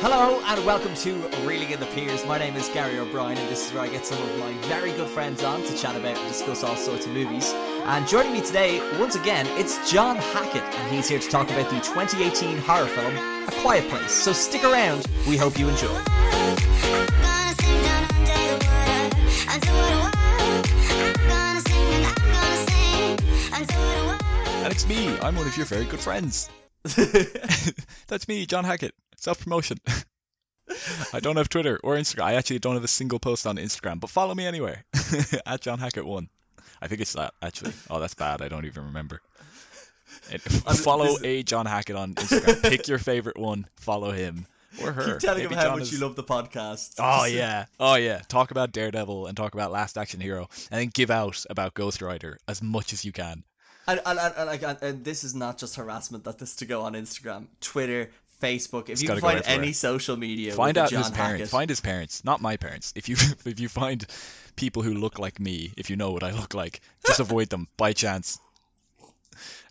Hello and welcome to Reeling in the Piers. My name is Gary O'Brien and this is where I get some of my very good friends on to chat about and discuss all sorts of movies. And joining me today, once again, it's John Hackett and he's here to talk about the 2018 horror film A Quiet Place. So stick around, we hope you enjoy. And it's me. I'm one of your very good friends. That's me, John Hackett. Self promotion. I don't have Twitter or Instagram. I actually don't have a single post on Instagram, but follow me anywhere at John Hackett one. I think it's that actually. Oh, that's bad. I don't even remember. Follow a John Hackett on Instagram. Pick your favorite one. Follow him or her. Keep telling Maybe him how John much is- you love the podcast. Oh yeah, oh yeah. Talk about Daredevil and talk about Last Action Hero, and then give out about Ghost Rider as much as you can. And, and, and, and, and, and this is not just harassment that this to go on Instagram, Twitter, Facebook. If you can find any social media, Find out John his parents. Hackett, Find his parents, not my parents. If you if you find people who look like me, if you know what I look like, just avoid them by chance.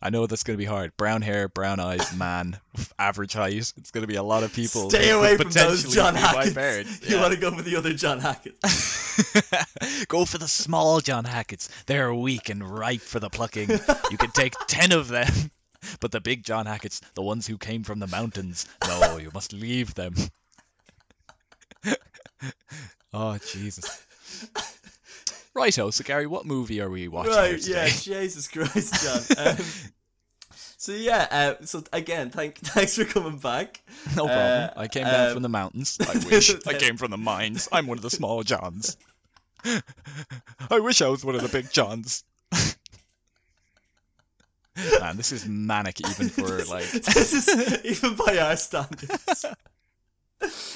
I know that's going to be hard. Brown hair, brown eyes, man, average height. It's going to be a lot of people. Stay away from those John Hackett. parents. You want to go for the other John Hackett. Go for the small John Hacketts. They're weak and ripe for the plucking. You can take ten of them. But the big John Hacketts, the ones who came from the mountains, no, you must leave them. oh, Jesus. Righto, so Gary, what movie are we watching right, yeah, Jesus Christ, John. Um, so yeah, uh, so again, thank thanks for coming back. No problem. Uh, I came down um, from the mountains. I wish. I came from the mines. I'm one of the small Johns. I wish I was one of the big Johns. Man, this is manic even for like this is even by our standards.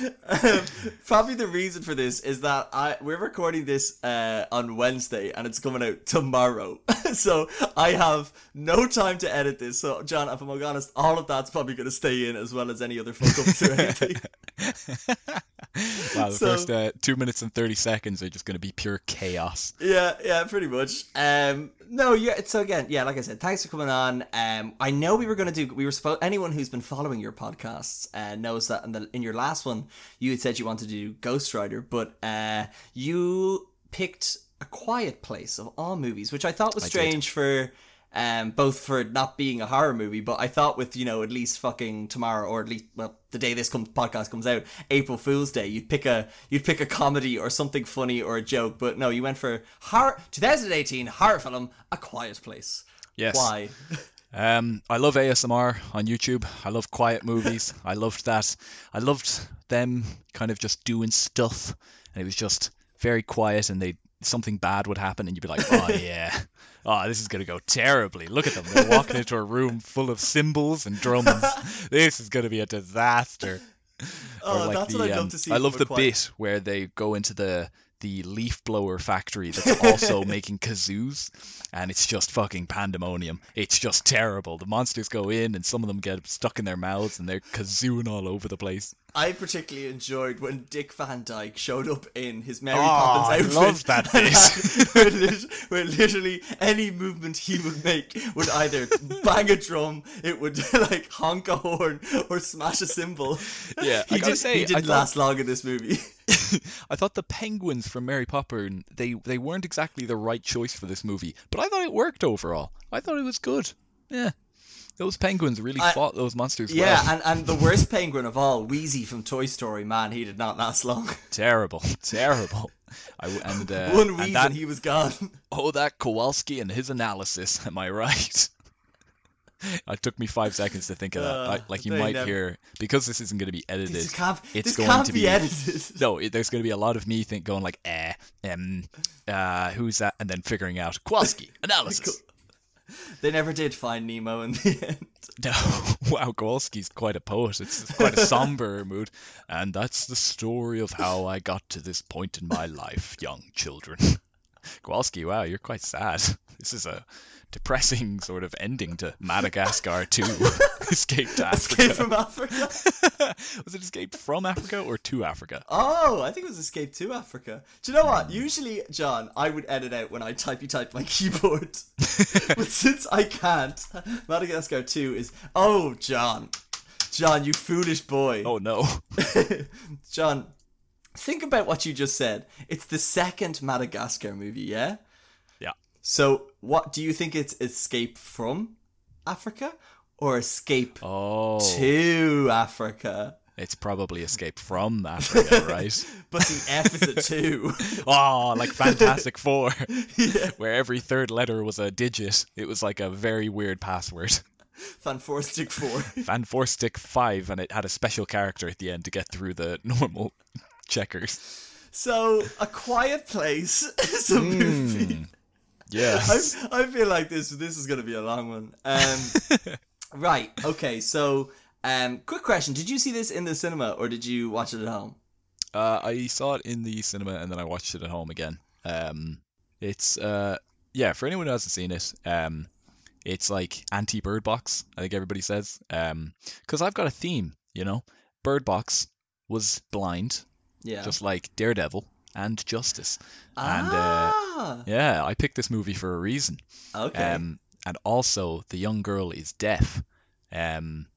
um, probably the reason for this is that I we're recording this uh, on Wednesday and it's coming out tomorrow, so I have no time to edit this. So, John, if I'm honest, all of that's probably going to stay in as well as any other fuck ups or anything. wow, the So- first uh, two minutes and thirty seconds are just going to be pure chaos. Yeah, yeah, pretty much. Um, no, yeah. So again, yeah, like I said, thanks for coming on. Um, I know we were gonna do. We were supposed. Anyone who's been following your podcasts uh, knows that in the in your last one, you had said you wanted to do Ghost Rider, but uh, you picked A Quiet Place of all movies, which I thought was strange for. Um, both for not being a horror movie, but I thought with you know at least fucking tomorrow or at least well the day this comes podcast comes out, April Fool's Day, you'd pick a you'd pick a comedy or something funny or a joke, but no, you went for horror 2018 horror film, A Quiet Place. Yes. Why? Um, I love ASMR on YouTube. I love quiet movies. I loved that. I loved them kind of just doing stuff, and it was just very quiet, and they something bad would happen, and you'd be like, oh yeah, oh this is gonna go terribly. Look at them. They're walking into a room full of cymbals and drums. this is gonna be a disaster. Oh, that's what I'd love um, to see. I love the Quiet- bit where they go into the the leaf blower factory that's also making kazoos, and it's just fucking pandemonium. It's just terrible. The monsters go in, and some of them get stuck in their mouths, and they're kazooing all over the place. I particularly enjoyed when Dick Van Dyke showed up in his Mary Oh, Poppins I outfit. loved that and bit. where, lit- where literally any movement he would make would either bang a drum, it would like honk a horn, or smash a cymbal. Yeah, I he, gotta did, say, he didn't thought- last long in this movie. I thought the penguins from Mary Poppins they they weren't exactly the right choice for this movie, but I thought it worked overall. I thought it was good. Yeah, those penguins really I- fought those monsters Yeah, well. and, and the worst penguin of all, Wheezy from Toy Story, man, he did not last long. terrible, terrible. I and uh, One and wheeze that he was gone. Oh, that Kowalski and his analysis. Am I right? it took me five seconds to think of that. Uh, I, like you might never- hear because this isn't going to be edited. This can't, it's this going can't to be, be- edited. No, it, there's going to be a lot of me think going like, eh, um, uh, who's that? And then figuring out Kowalski analysis. They never did find Nemo in the end. No, wow, Kowalski's quite a poet. It's, it's quite a somber mood, and that's the story of how I got to this point in my life, young children. Kowalski, wow, you're quite sad. This is a depressing sort of ending to Madagascar 2. Escape to Africa. Escape from Africa. was it Escape from Africa or to Africa? Oh, I think it was Escape to Africa. Do you know what? Usually, John, I would edit out when I typey type my keyboard. but since I can't, Madagascar 2 is. Oh, John. John, you foolish boy. Oh no. John, think about what you just said. It's the second Madagascar movie, yeah? Yeah. So, what do you think it's escape from Africa or escape Oh. to Africa? It's probably Escape from Africa, right? But the F is a two. Oh, like Fantastic Four, yeah. where every third letter was a digit. It was like a very weird password. Van Forstic four. Fan Four Stick Five, and it had a special character at the end to get through the normal checkers. So, A Quiet Place is a hmm. movie. Yes. I, I feel like this this is going to be a long one. Um, right. Okay. So, um, quick question: Did you see this in the cinema or did you watch it at home? Uh, I saw it in the cinema and then I watched it at home again. Um, it's uh, yeah, for anyone who hasn't seen it, um, it's like anti Bird Box. I think everybody says. Um, because I've got a theme, you know. Bird Box was blind, Yeah. just like Daredevil and Justice. And uh, ah. yeah, I picked this movie for a reason. okay. Um, and also the young girl is deaf. Um,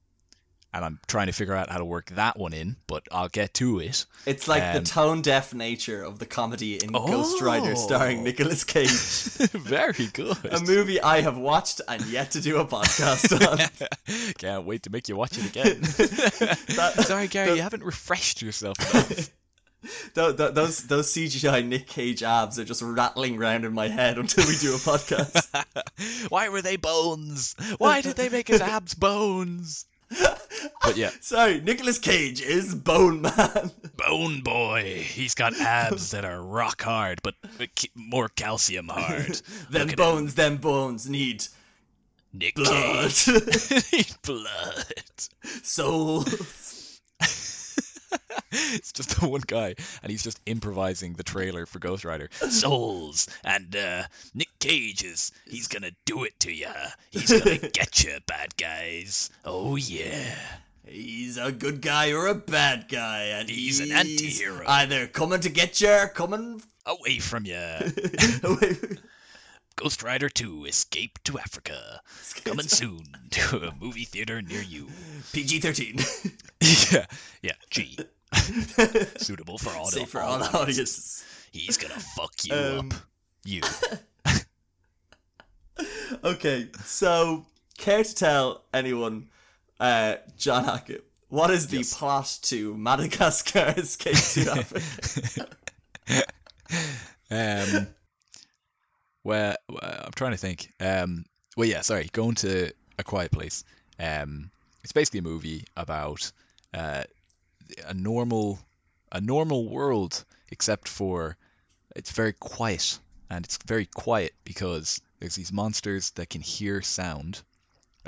and I'm trying to figure out how to work that one in, but I'll get to it. it's like the um, tone deaf nature of the comedy in Ghost Rider, starring Oh. Nicolas Cage. Very good. a movie I have watched and yet to do a podcast on. Can't wait to make you watch it again. That- Sorry, Gary, you haven't refreshed yourself enough. Tho- tho- those those CGI Nick Cage abs are just rattling around in my head until we do a podcast. Why were they bones? Why did they make his abs bones? But yeah, Sorry, Nicolas Cage is Bone Man. Bone Boy. He's got abs that are rock hard, but more calcium hard. them bones, them bones need Nick blood, Cage. Blood. soul. it's just the one guy, and he's just improvising the trailer for Ghost Rider. Souls and uh, Nick Cage is he's gonna do it to ya. He's gonna get you, bad guys. Oh yeah. He's a good guy or a bad guy, and He's he's, an anti-hero. Either coming to get you, or coming Away from ya. Ghost Rider 2: Escape to Africa. Coming soon to a movie theater near you. PG thirteen. yeah, yeah. G. Suitable for all Safe for all audiences. He's gonna fuck you Um, up. You. Okay, so care to tell anyone, uh, John Hackett, what is the Yes. plot to Madagascar Escape to Africa? Um, well, well, I'm trying to think. Um, well, yeah, sorry. Going to a quiet place. Um, it's basically a movie about uh, a normal, a normal world, except for it's very quiet, and it's very quiet because there's these monsters that can hear sound,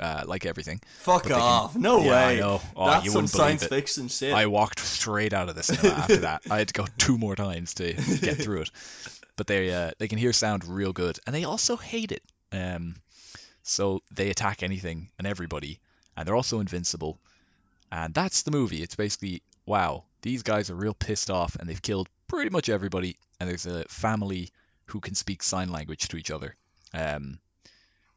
uh, like everything. Fuck they can- off! No Yeah, I way. know. Oh, That's some science it. fiction shit. I walked straight out of the cinema after that. I had to go two more times to get through it. But they uh, they can hear sound real good, and they also hate it. Um, so they attack anything and everybody, and they're also invincible. And that's the movie. It's basically wow, these guys are real pissed off, and they've killed pretty much everybody. And there's a family who can speak sign language to each other, um,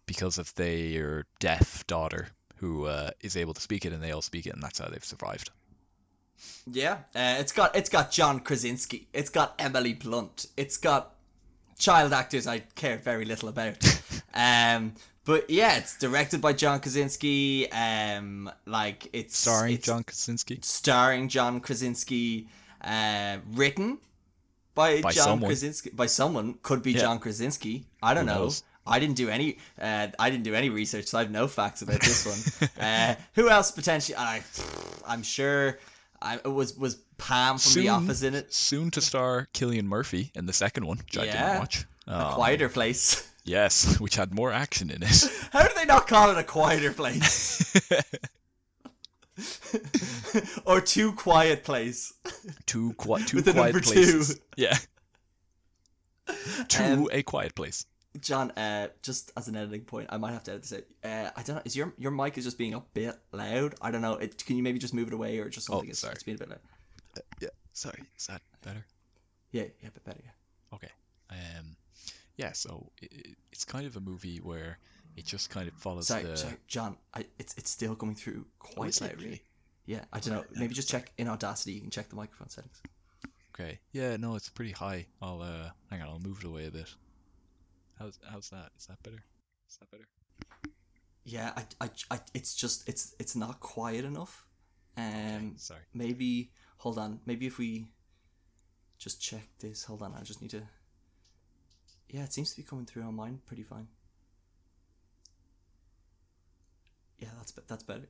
because of their deaf daughter who uh, is able to speak it, and they all speak it, and that's how they've survived. Yeah, uh, it's got it's got John Krasinski. It's got Emily Blunt. It's got child actors I care very little about. um, but yeah, it's directed by John Krasinski. Um, like it's Starring it's John Krasinski. starring John Krasinski. Uh, written by, By John someone. Krasinski. By someone could be Yeah. John Krasinski. I don't Who know. knows? I didn't do any. Uh, I didn't do any research, so I have no facts about this one. uh, who else potentially? I, I'm sure. I it was was Pam from The Office in it. Soon to star Cillian Murphy in the second one, which I didn't watch. A Um, quieter place. Yes, which had more action in it. How do they not call it a quieter place? or too quiet place? two qui- With quiet two. Yeah. To Um, a quiet place. John, uh, just as an editing point, I might have to edit this out. Uh, I don't know. Is your your mic is just being a bit loud? I don't know. It, can you maybe just move it away or just something? it's, sorry. it's being a bit loud. Yeah. Sorry, is that better? Yeah, yeah, a bit better. Yeah. Okay. Um, yeah. So i i- it's kind of a movie where it just kind of follows Sorry, the. sorry, John. I, it's it's still coming through Oh, quite it loud, really. Yeah, I don't know. Maybe just check in Audacity. You can check the microphone settings. Okay. Yeah, no, it's pretty high. I'll uh hang on, I'll move it away a bit. How's how's that? Is that better? Is that better? Yeah, I, I, I, it's just it's it's not quiet enough. Um, Sorry. maybe hold on. Maybe if we just check this. Hold on. I just need to. Yeah, it seems to be coming through on mine pretty fine. Yeah, that's that's better.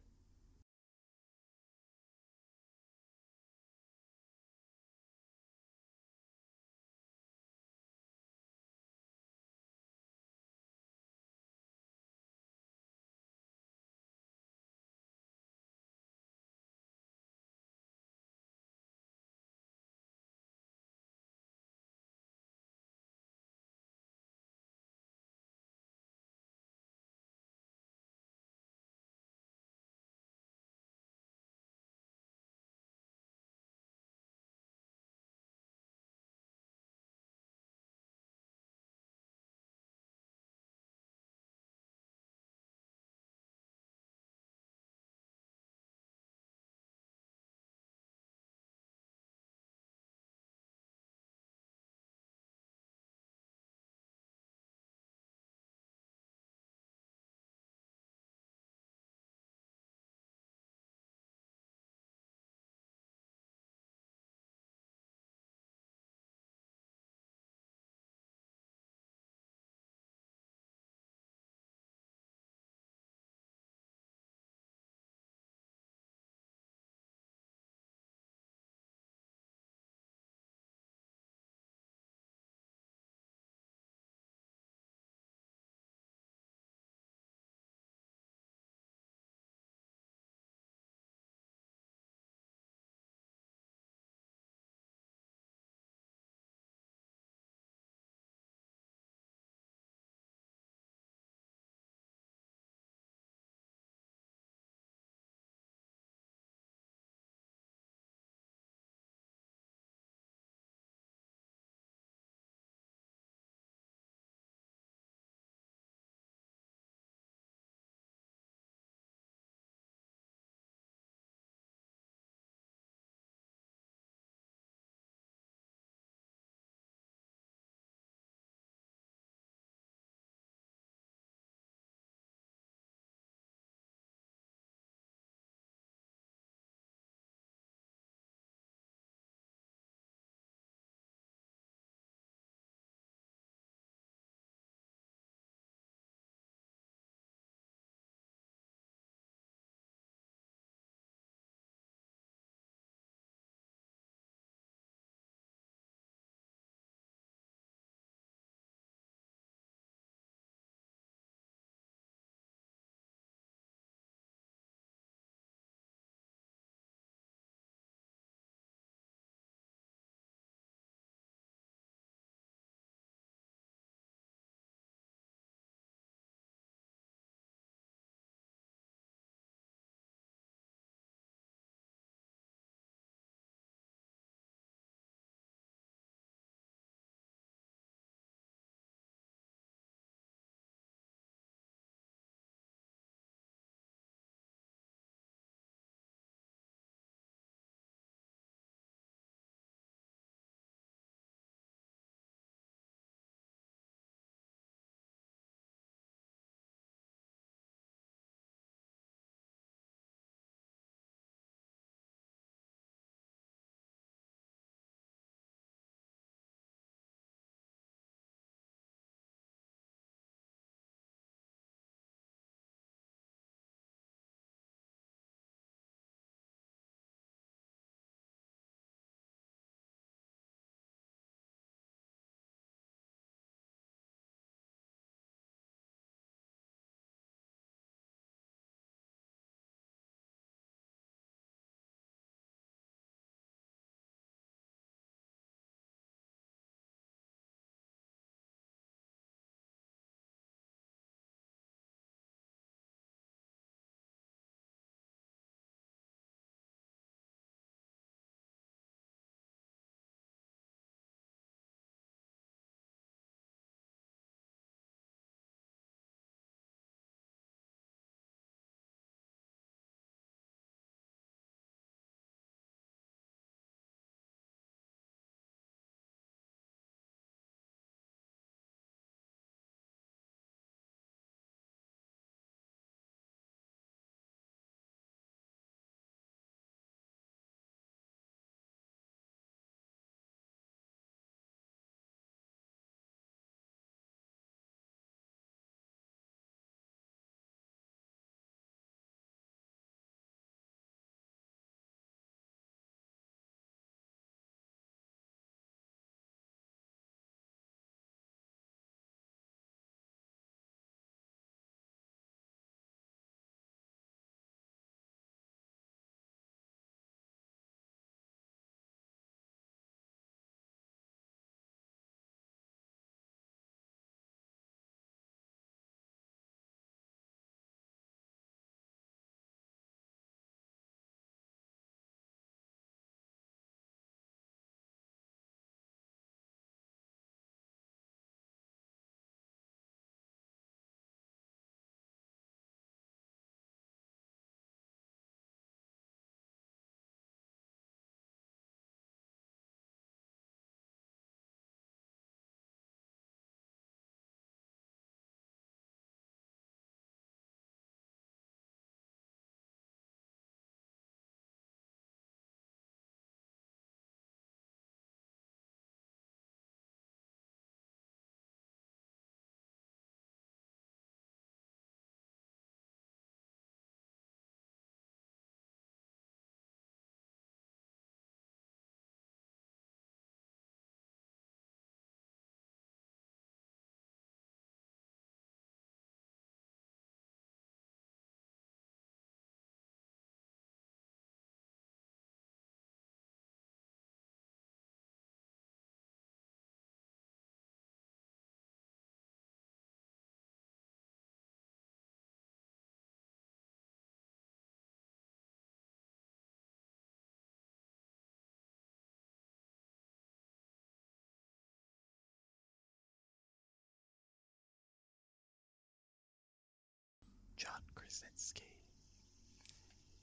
Krasinski.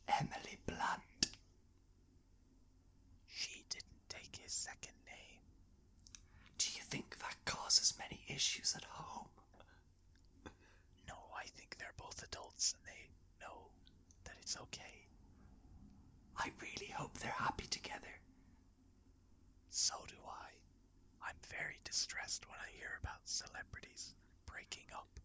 Emily Blunt. She didn't take his second name. Do you think that causes many issues at home? No, I think they're both adults and they know that it's okay. I really hope they're happy together. So do I. I'm very distressed when I hear about celebrities breaking up.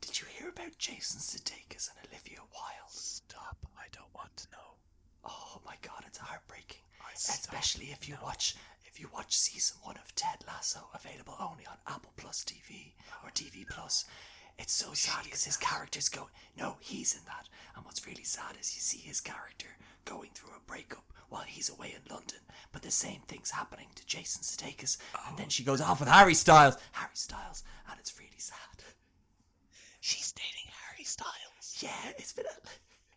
Did you hear about Jason Sudeikis and Olivia Wilde? Stop. I don't want to know. Oh my god, it's heartbreaking. I. Especially if you No. watch if you watch season one of Ted Lasso, available only on Apple Plus TV or oh, TV Plus. It's so sad because his character's going. No, he's in that. And what's really sad is you see his character going through a breakup while he's away in London. But the same thing's happening to Jason Sudeikis, and then oh. she goes off with Harry Styles. Harry Styles, and it's really sad. She's dating Harry Styles. Yeah, it's been a,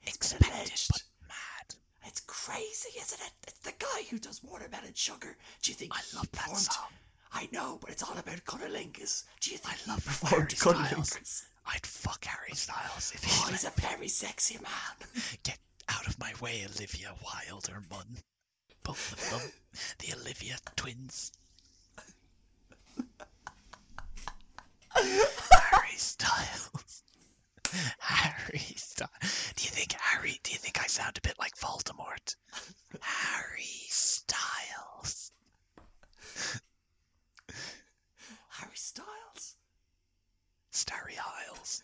it's been alleged. but mad. It's crazy, isn't it? It's the guy who does watermelon sugar. Do you think I he love that performed? song. I know, but it's all about cunnilingus. Do you think I he love performed Harry Styles. cunnilingus? I'd fuck Harry Styles if he. Oh, he he's a very sexy man. Get out of my way, Olivia Wilde or Munn. Both of them. The Olivia twins. Harry Styles. Harry Styles. Do you think Harry? Do you think I sound a bit like Voldemort? Harry Styles. Harry Styles. Starry Isles.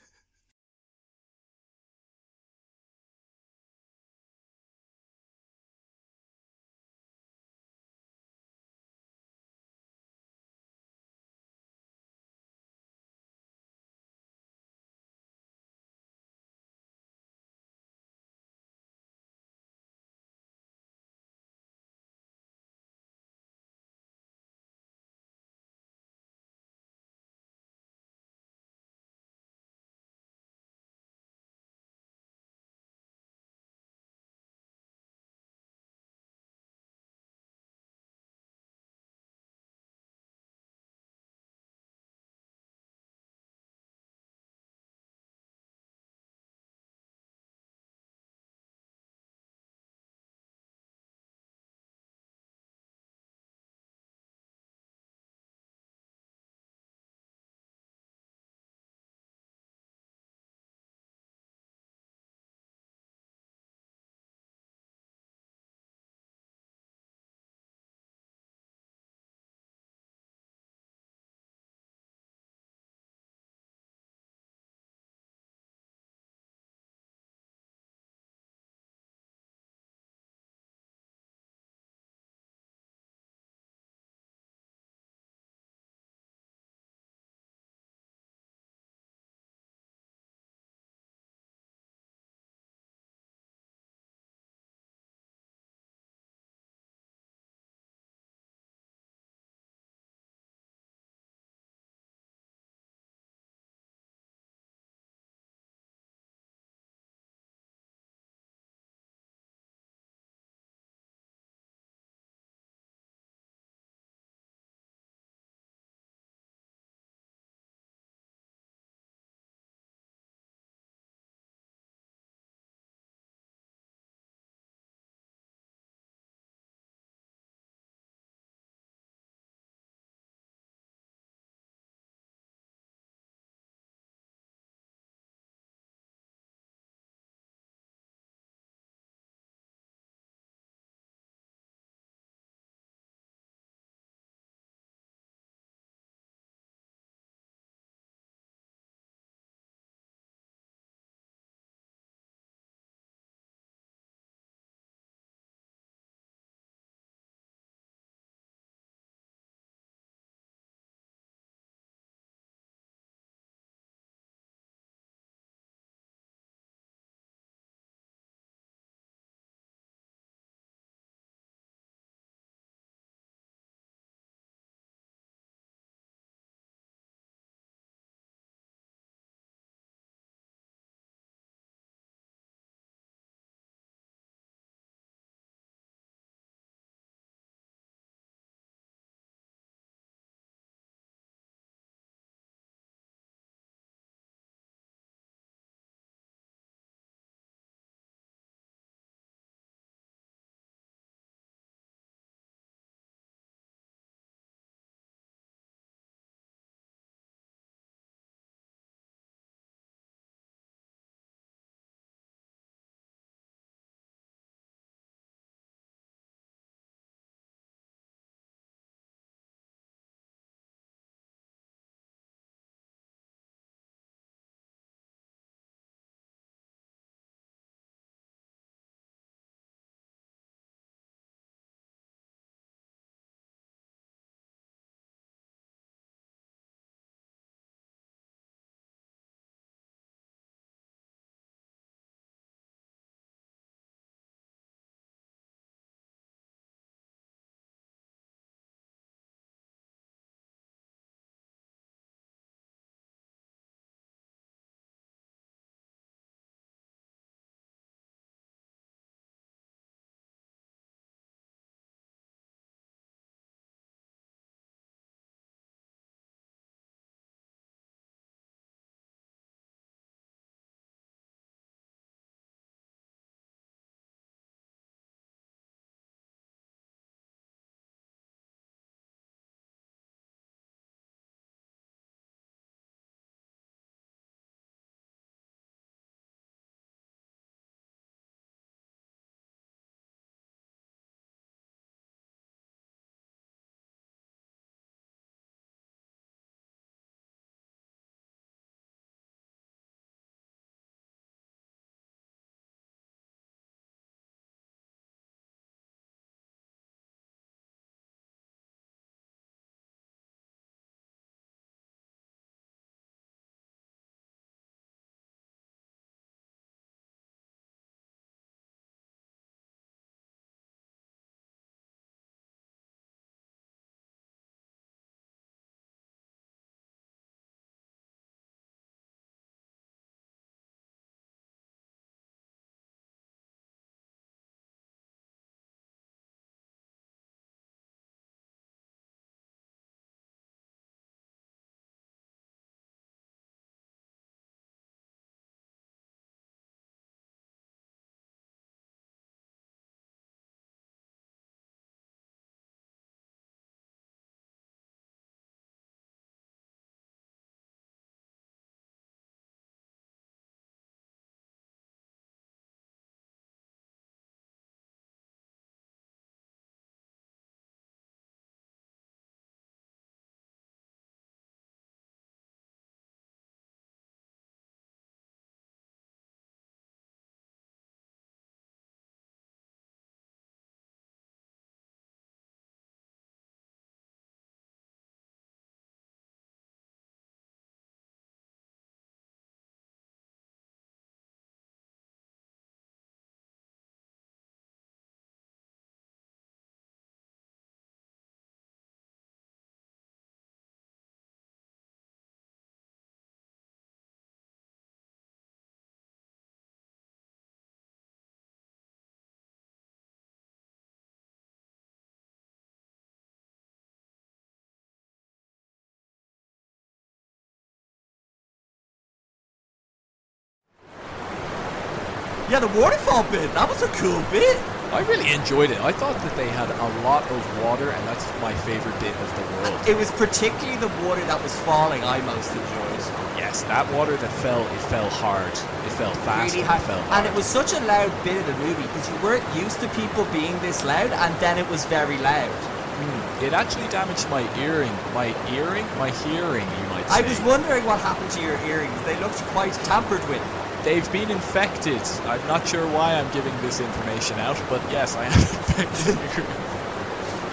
Yeah, the waterfall bit. That was a cool bit. I really enjoyed it. I thought that they had a lot of water, and that's my favorite bit of the world. It was particularly the water that was falling I most enjoyed. Yes, that water that fell, it fell hard. It fell fast. Really and hard. It fell hard. And it was such a loud bit of the movie because you weren't used to people being this loud, and then it was very loud. Hmm. It actually damaged my earring. My earring? My hearing, you might say. I was wondering what happened to your earrings. They looked quite tampered with. They've been infected. I'm not sure why I'm giving this information out, but yes, I am infected.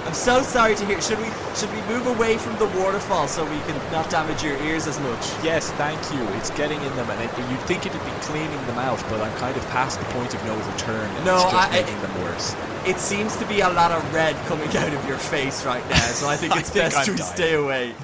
I'm so sorry to hear. Should we should we move away from the waterfall so we can not damage your ears as much? Yes, thank you. It's getting in them, and it, you'd think it'd be cleaning them out, but I'm kind of past the point of no return. And No, it's just I- I- making them worse. It seems to be a lot of red coming out of your face right now, so I think it's think best we dying. stay away.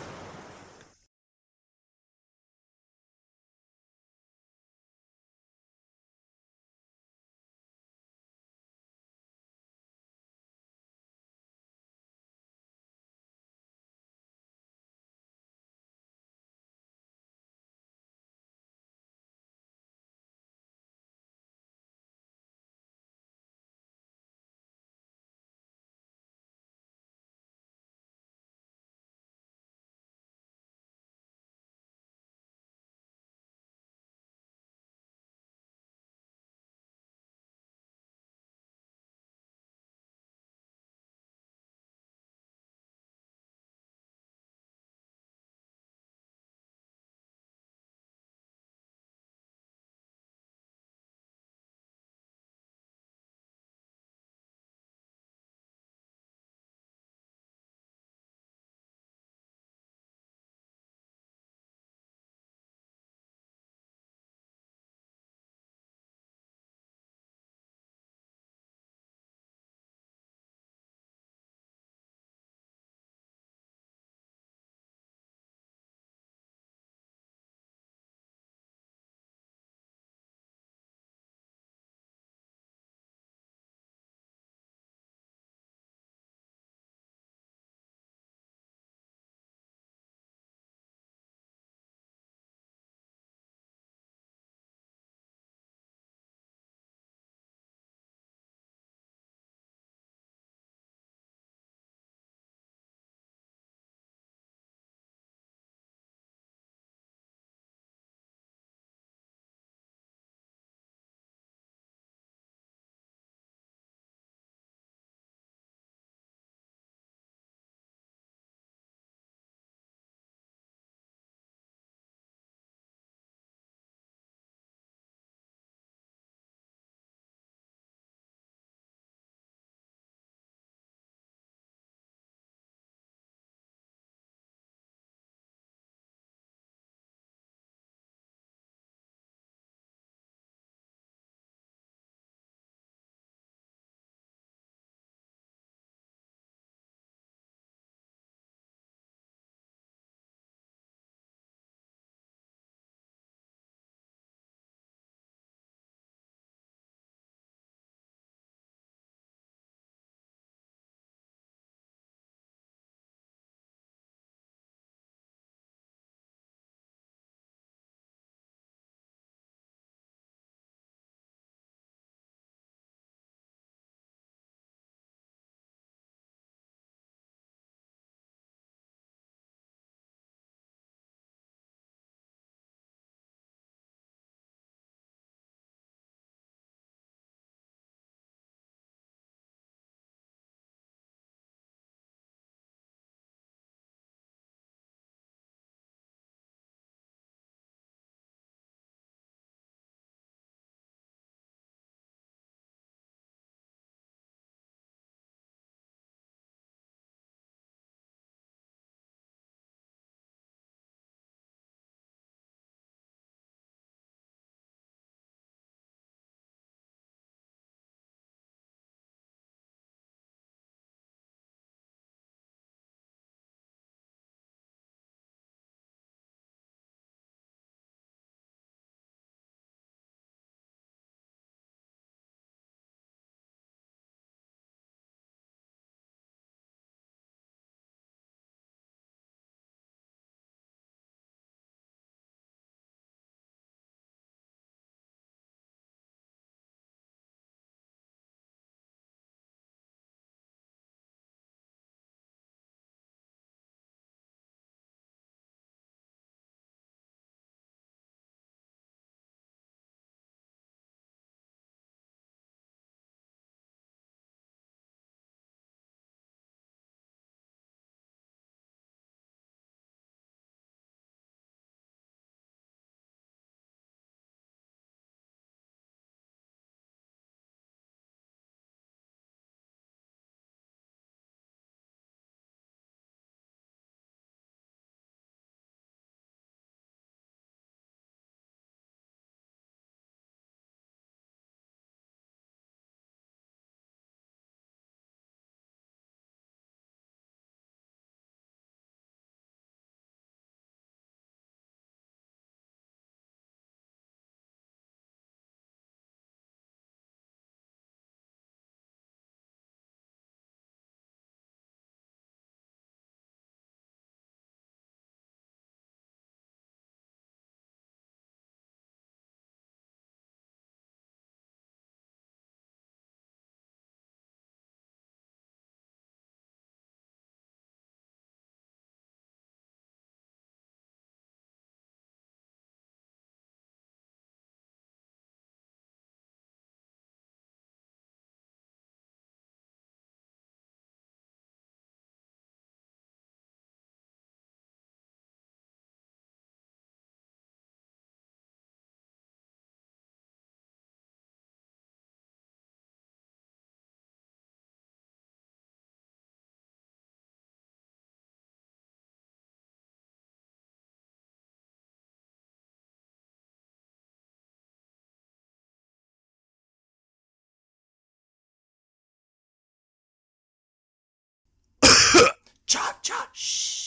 Cha cha shh.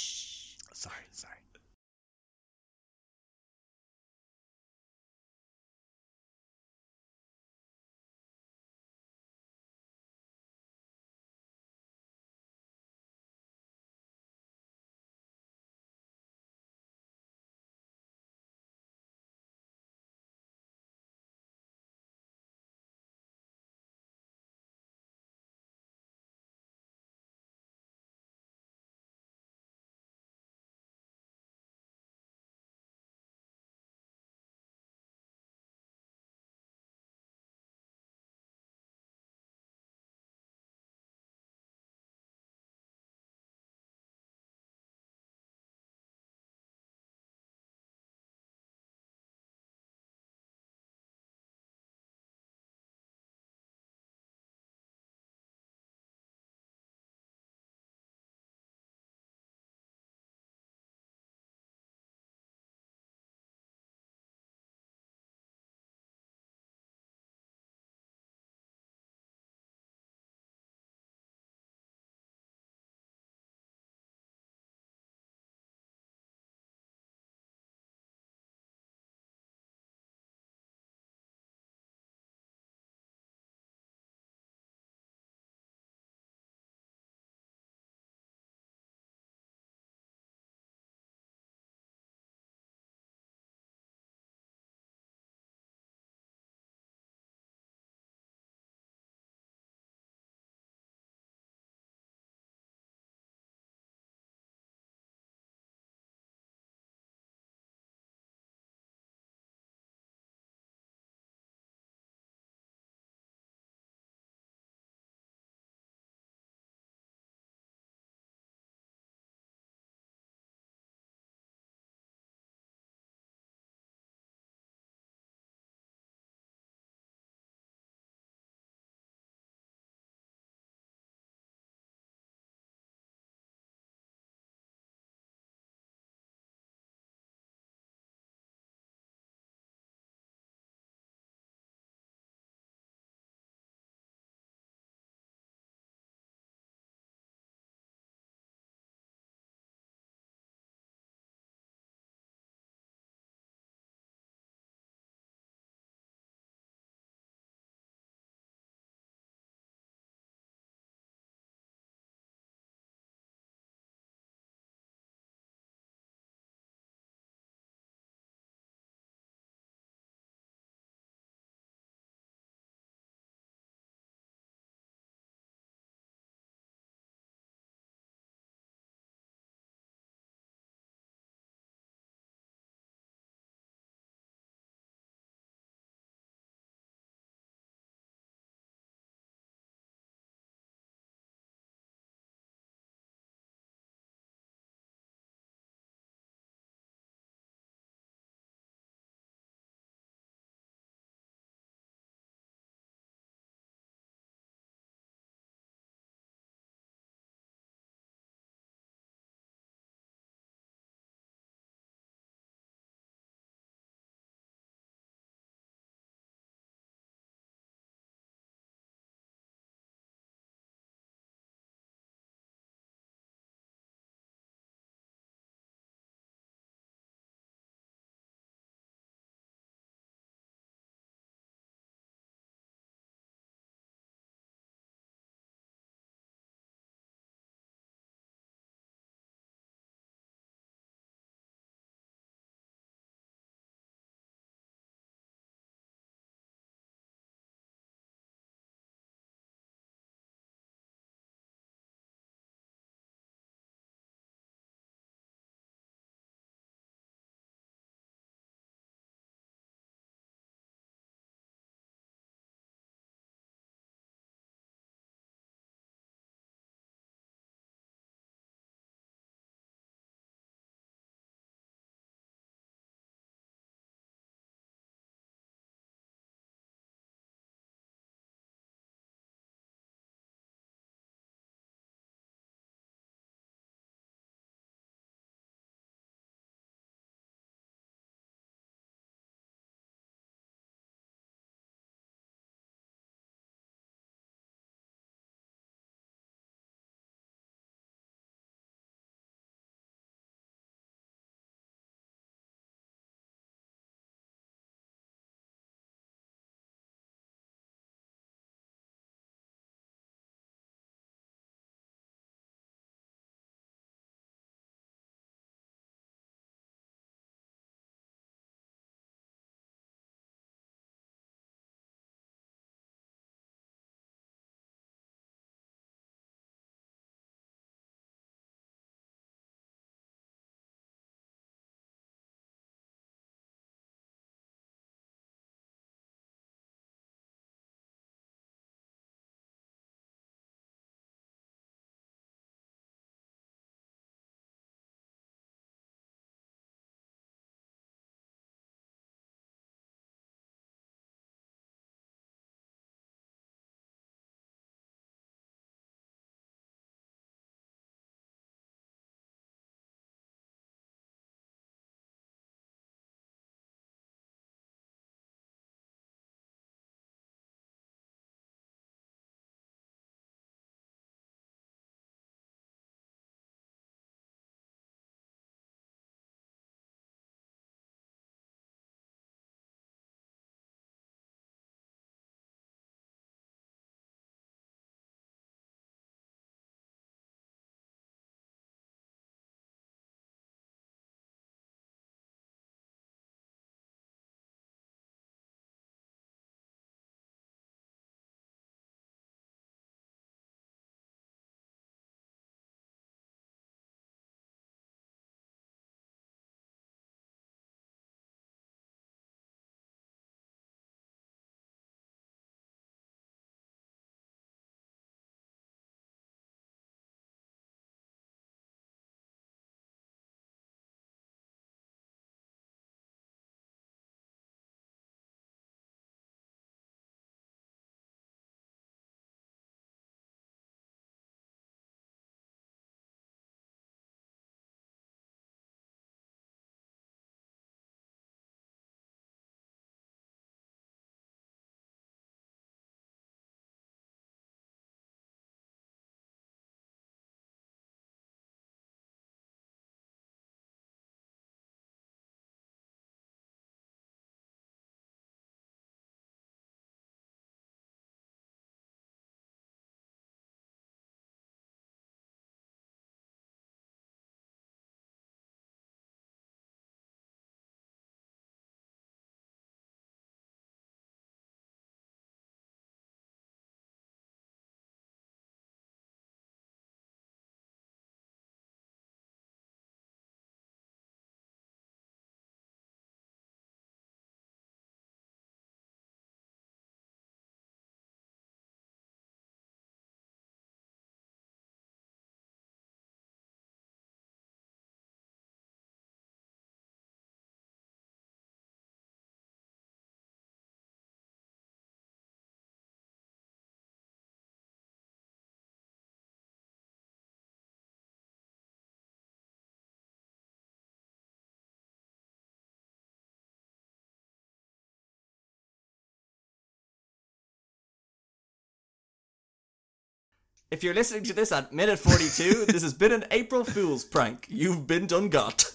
If you're listening to this at minute 42, this has been an April Fool's prank. You've been done got.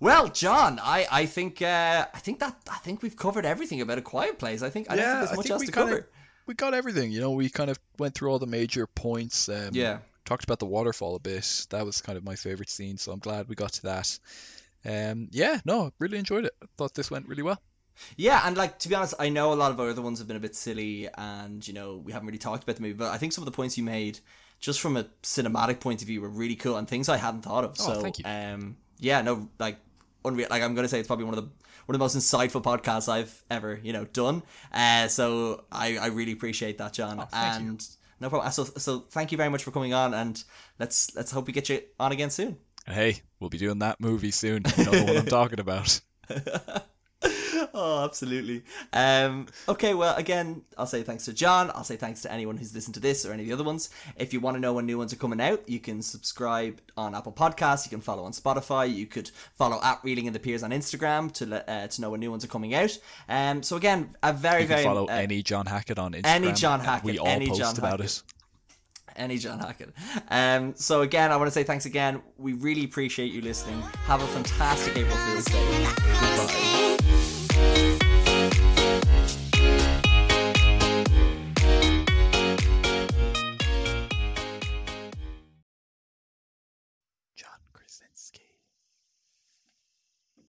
Well, John, I, I think uh, I think that I think we've covered everything about a quiet place. I think I don't think there's much else to cover. We got everything. You know, we kind of went through all the major points. Um, Yeah. Talked about the waterfall a bit. That was kind of my favorite scene, so I'm glad we got to that. Um, yeah, no, really enjoyed it. I thought this went really well. Yeah, and like to be honest, I know a lot of our other ones have been a bit silly, and you know we haven't really talked about the movie. But I think some of the points you made, just from a cinematic point of view, were really cool and things I hadn't thought of. Oh, so, thank you. um, yeah, no, like unreal. Like I'm gonna say, it's probably one of the one of the most insightful podcasts I've ever you know done. Uh, so I I really appreciate that, John. Oh, thank you. and no problem. So so thank you very much for coming on, and let's let's hope we get you on again soon. Hey, we'll be doing that movie soon. You know the one I'm talking about. oh, absolutely. Um, okay, well, again, I'll say thanks to John. I'll say thanks to anyone who's listened to this or any of the other ones. If you want to know when new ones are coming out, you can subscribe on Apple Podcasts. You can follow on Spotify. You could follow at Reading in the Peers on Instagram to let uh, to know when new ones are coming out. Um, so again, a very very You can very follow uh, any John Hackett on Instagram. any John Hackett, We all any post John about Hackett. it. any John Hackett. Um, so again, I want to say thanks again. We really appreciate you listening. Have a fantastic April Fool's Day. Goodbye. Bye.